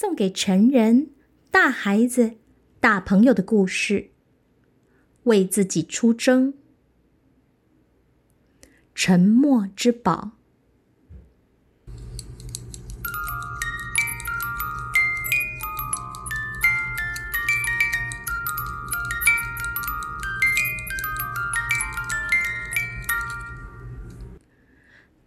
送给成人、大孩子、大朋友的故事。为自己出征，沉默之宝。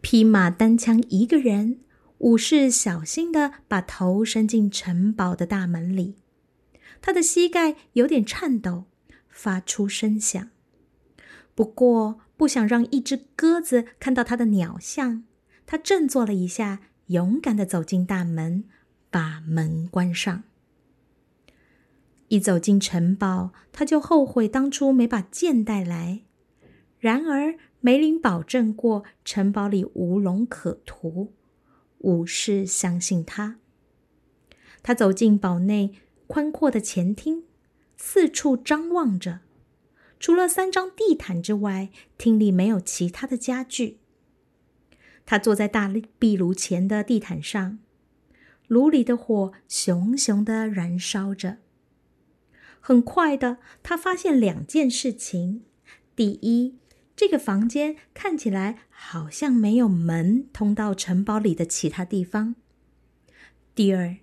匹马单枪一个人，武士小心的把头伸进城堡的大门里，他的膝盖有点颤抖，发出声响。不过，不想让一只鸽子看到他的鸟像，他振作了一下，勇敢的走进大门，把门关上。一走进城堡，他就后悔当初没把剑带来。然而，梅林保证过，城堡里无龙可图。武士相信他。他走进堡内宽阔的前厅，四处张望着。除了三张地毯之外，厅里没有其他的家具。他坐在大壁炉前的地毯上，炉里的火熊熊的燃烧着。很快的，他发现两件事情：第一，这个房间看起来好像没有门通到城堡里的其他地方。第二，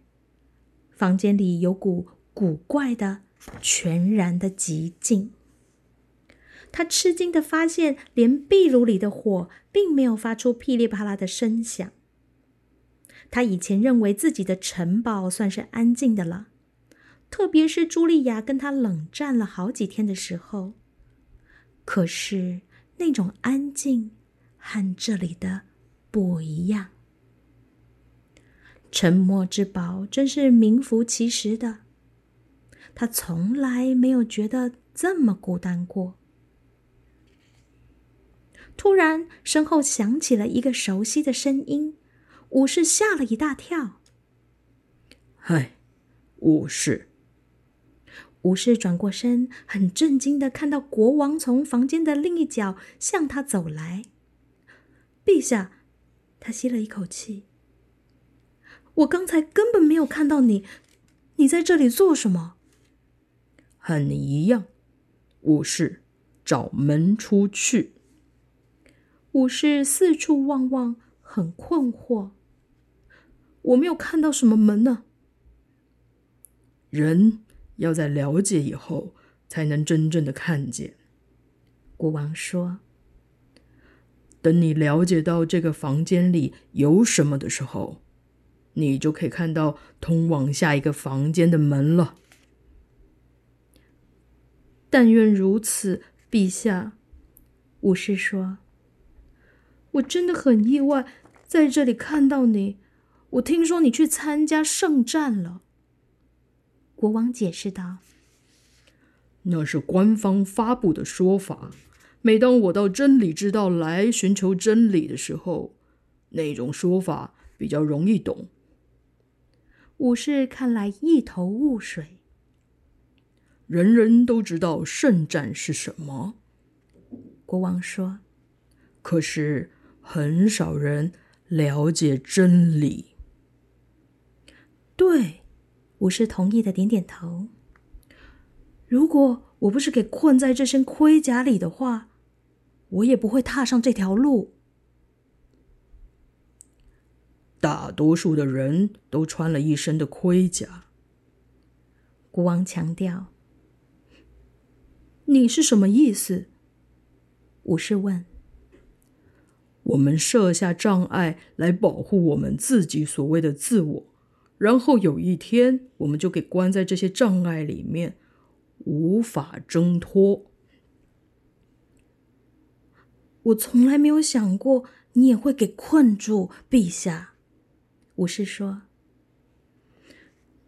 房间里有股古怪的、全然的寂静。他吃惊的发现，连壁炉里的火并没有发出噼里啪啦的声响。他以前认为自己的城堡算是安静的了，特别是茱莉亚跟他冷战了好几天的时候。可是。那种安静和这里的不一样。沉默之宝真是名副其实的，他从来没有觉得这么孤单过。突然，身后响起了一个熟悉的声音，武士吓了一大跳。“嗨，武士。”武士转过身，很震惊的看到国王从房间的另一角向他走来。陛下，他吸了一口气。我刚才根本没有看到你，你在这里做什么？和你一样，武士，找门出去。武士四处望望，很困惑。我没有看到什么门呢。人。要在了解以后，才能真正的看见。国王说：“等你了解到这个房间里有什么的时候，你就可以看到通往下一个房间的门了。”但愿如此，陛下。武士说：“我真的很意外，在这里看到你。我听说你去参加圣战了。”国王解释道：“那是官方发布的说法。每当我到真理之道来寻求真理的时候，那种说法比较容易懂。”武士看来一头雾水。人人都知道圣战是什么，国王说：“可是很少人了解真理。”对。武士同意的点点头。如果我不是给困在这身盔甲里的话，我也不会踏上这条路。大多数的人都穿了一身的盔甲。国王强调：“你是什么意思？”武士问。“我们设下障碍来保护我们自己所谓的自我。”然后有一天，我们就给关在这些障碍里面，无法挣脱。我从来没有想过你也会给困住，陛下。武士说：“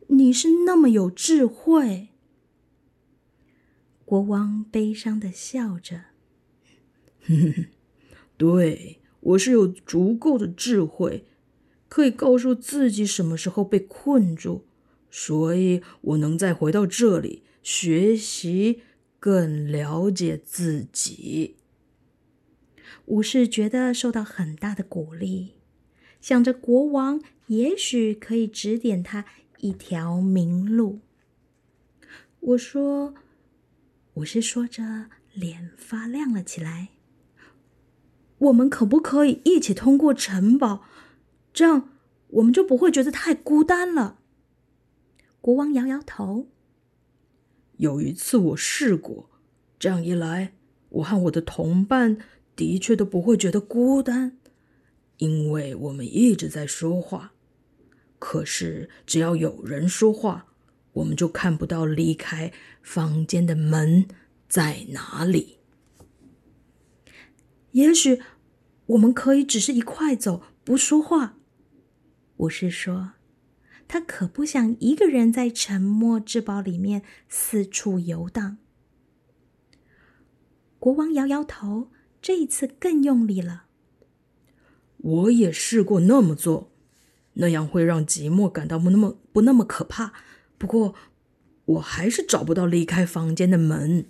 你是那么有智慧。”国王悲伤的笑着：“哼 哼对我是有足够的智慧。”可以告诉自己什么时候被困住，所以我能再回到这里学习，更了解自己。武士觉得受到很大的鼓励，想着国王也许可以指点他一条明路。我说：“我是说着，脸发亮了起来。我们可不可以一起通过城堡？这样我们就不会觉得太孤单了。”国王摇摇头。有一次我试过，这样一来，我和我的同伴的确都不会觉得孤单，因为我们一直在说话。可是只要有人说话，我们就看不到离开房间的门在哪里。也许我们可以只是一块走，不说话。我是说，他可不想一个人在沉默之堡里面四处游荡。国王摇摇头，这一次更用力了。我也试过那么做，那样会让寂寞感到不那么不那么可怕。不过，我还是找不到离开房间的门。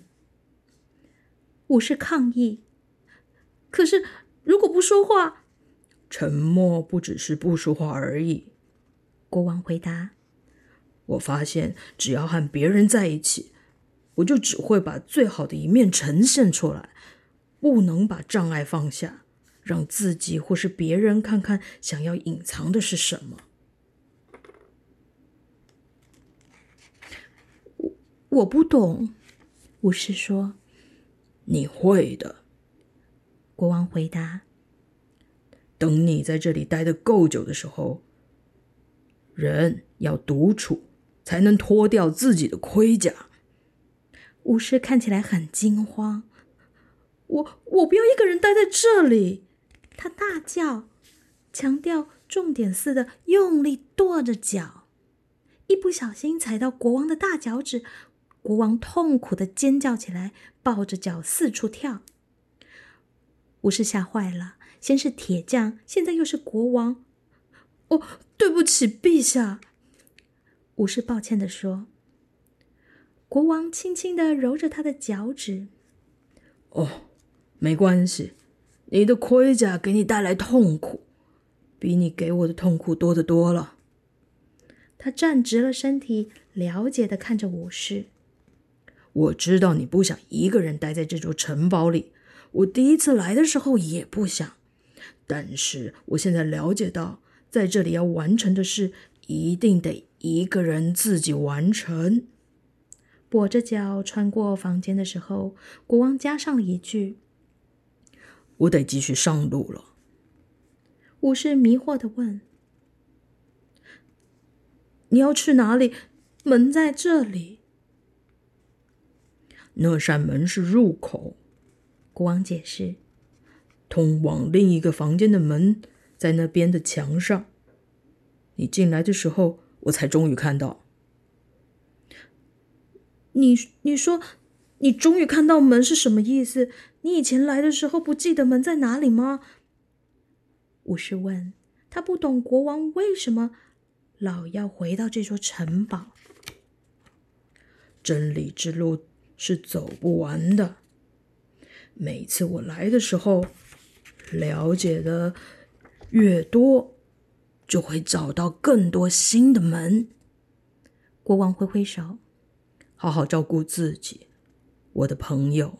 我是抗议。可是，如果不说话，沉默不只是不说话而已。国王回答：“我发现，只要和别人在一起，我就只会把最好的一面呈现出来，不能把障碍放下，让自己或是别人看看想要隐藏的是什么。”我我不懂，武士说：“你会的。”国王回答：“等你在这里待得够久的时候，人要独处，才能脱掉自己的盔甲。”巫师看起来很惊慌。“我我不要一个人待在这里！”他大叫，强调重点似的用力跺着脚，一不小心踩到国王的大脚趾。国王痛苦的尖叫起来，抱着脚四处跳。武士吓坏了，先是铁匠，现在又是国王。哦，对不起，陛下。武士抱歉的说。国王轻轻的揉着他的脚趾。哦，没关系，你的盔甲给你带来痛苦，比你给我的痛苦多得多了。他站直了身体，了解的看着武士。我知道你不想一个人待在这座城堡里。我第一次来的时候也不想，但是我现在了解到，在这里要完成的事一定得一个人自己完成。跛着脚穿过房间的时候，国王加上了一句：“我得继续上路了。”武士迷惑的问：“你要去哪里？门在这里。”那扇门是入口，国王解释。通往另一个房间的门在那边的墙上。你进来的时候，我才终于看到。你你说你终于看到门是什么意思？你以前来的时候不记得门在哪里吗？武士问他，不懂国王为什么老要回到这座城堡。真理之路。是走不完的。每次我来的时候，了解的越多，就会找到更多新的门。国王挥挥手，好好照顾自己，我的朋友。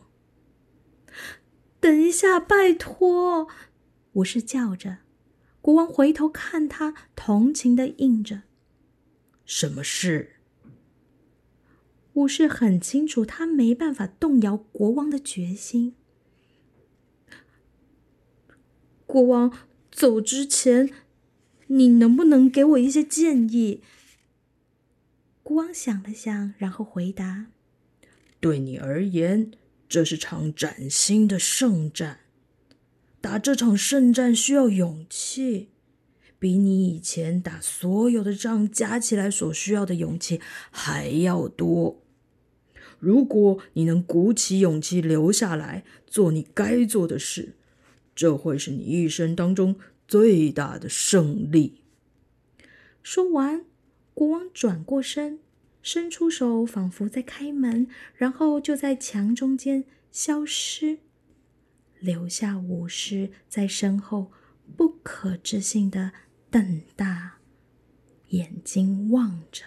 等一下，拜托！我是叫着。国王回头看他，同情的应着。什么事？武士很清楚，他没办法动摇国王的决心。国王走之前，你能不能给我一些建议？国王想了想，然后回答：“对你而言，这是场崭新的圣战。打这场圣战需要勇气，比你以前打所有的仗加起来所需要的勇气还要多。”如果你能鼓起勇气留下来做你该做的事，这会是你一生当中最大的胜利。说完，国王转过身，伸出手，仿佛在开门，然后就在墙中间消失，留下武士在身后不可置信的瞪大眼睛望着。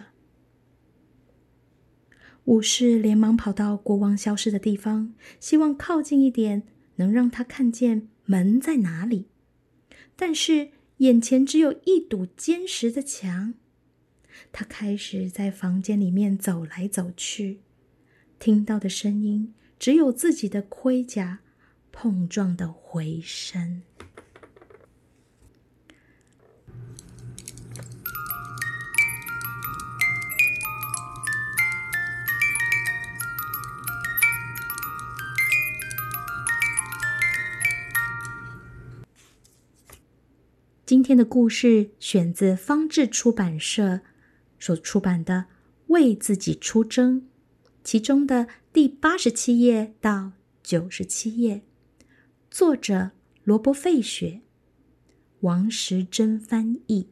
武士连忙跑到国王消失的地方，希望靠近一点，能让他看见门在哪里。但是眼前只有一堵坚实的墙。他开始在房间里面走来走去，听到的声音只有自己的盔甲碰撞的回声。今天的故事选自方志出版社所出版的《为自己出征》，其中的第八十七页到九十七页，作者罗伯·费雪，王时珍翻译。